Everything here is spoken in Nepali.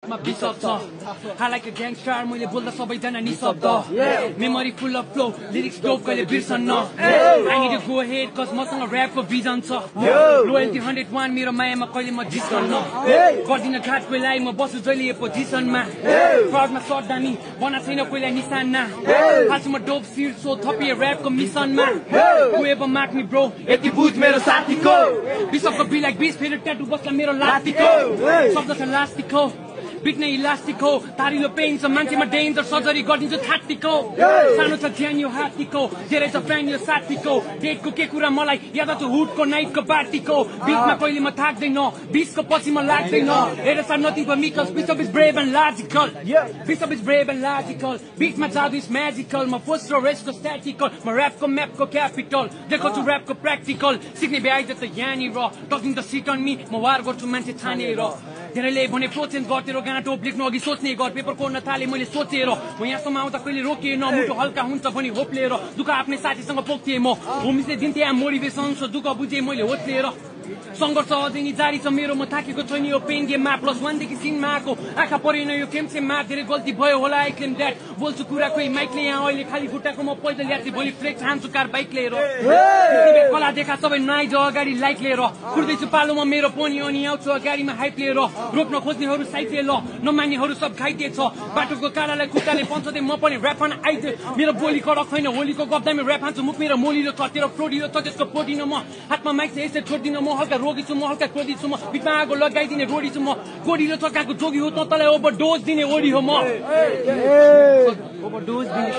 बिसप छ। हालाक ग्याङस्टार मैले बोल्दा सबैजना निशब्द। Memory full of flow lyrics dope कहिले बिर्सन्न I need go head cause मसँग ऱ्यापको छ। लोयल्टी हन्ड्रेड वान मेरो मायामा कहिले म जिस्कन्न गर्दिन घाट कोहीलाई म बस्छु जहिले पोजिसनमा फ्रडमा सर्ट दामी बना छैन कोहीलाई निशानमा। आज म डोप सिर सो थपिए ऱ्यापको मिसनमा। गएब माग्ने ब्रो यति बुझ मेरो साथीको। बिसपको बिलाक बिस फेरि ट्याटु बस्ला मेरो लातीको शब्द छ लास्टिको बिग्ने इलास्टिक हो तारिलो पेन छ मान्छेमा डेन्जर सर्जरी गरिदिन्छु थाटीको सानो छ ज्यान यो हात्तीको धेरै छ फ्यान यो साथीको डेटको के कुरा मलाई याद छ हुडको नाइटको पार्टीको बिचमा कहिले म थाक्दैन बिचको पछि म लाग्दैन हेर सर नथिङ फर मिकल बिच of is brave and logical beach of is brave and logical बिचमा जादु इज म्याजिकल म फर्स्ट र रेस्टको स्ट्याटिकल म ऱ्यापको म्यापको क्यापिटल देखाउँछु ऱ्यापको प्र्याक्टिकल सिक्ने भ्याइज त यहाँनिर talking the shit on me म वार गर्छु मान्छे छानेर धेरैले भने प्रोचेन्ज गर्थेर गाँटो लेख्नु अघि सोच्ने घर पेपर कोर्न थाले मैले सोचेर म यहाँसम्म आउँदा कहिले रोकिएन मुटु हल्का हुन्छ भनी होप लिएर दुःख आफ्नै साथीसँग पोख्थेँ म। होमिसले दिन्थे मोटिभेसन दुःख बुझेँ मैले होत्लिएर सङ्घर्ष अझै जारी छ मेरो म थाकेको छैन यो पेन गेममा प्लस वानदेखि सिनमा आएको आँखा परेन यो गेमसेममा धेरै गल्ती भयो होला आई क्लेम द्याट बोल्छु कुरा कोही माइकले यहाँ अहिले खाली खुट्टाको म पैदल यात्री भोलि फ्लेक्स हान्छु कार बाइक लिएर। कला देखा सबै नआइज अगाडि लाइक लिएर। कुर्दैछु पालोमा मेरो पोनी अनि आउँछु अगाडिमा हाइप लिएर। रोक्न खोज्नेहरू साइडले ल नमान्नेहरू सब घाइते छ बाटोको कालालाई खुट्टाले पन्छदै म पनि ऱ्याप हान आइदिए मेरो बोली कडक छैन होलीको गब्दामी ऱ्याप हान्छु। मुख मेरो मोलिलो छ तेरो फ्लोडिलो छ त्यसको प्रोटिन म। हातमा माइक छ यसै छोडिदिन म। हल्का रोगी छु म हल्का क्रोधी छु म बिचमा आगो लगाइदिने रोडी छु म गोडीलो चक्काको जोगी हो त तँलाई ओभर डोज दिने ओडी हो म। ओभर डोज दिने